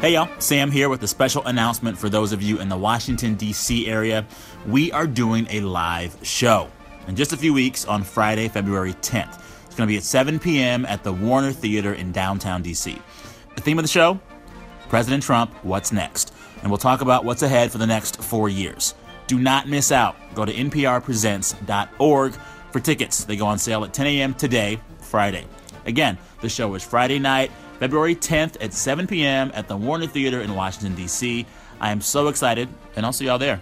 Hey, y'all. Sam here with a special announcement for those of you in the Washington, D.C. area. We are doing a live show in just a few weeks on Friday, February 10th. It's going to be at 7 p.m. at the Warner Theater in downtown D.C. The theme of the show President Trump, what's next? And we'll talk about what's ahead for the next four years. Do not miss out. Go to nprpresents.org for tickets. They go on sale at 10 a.m. today, Friday. Again, the show is Friday night. February 10th at 7 p.m. at the Warner Theater in Washington, D.C. I am so excited, and I'll see y'all there.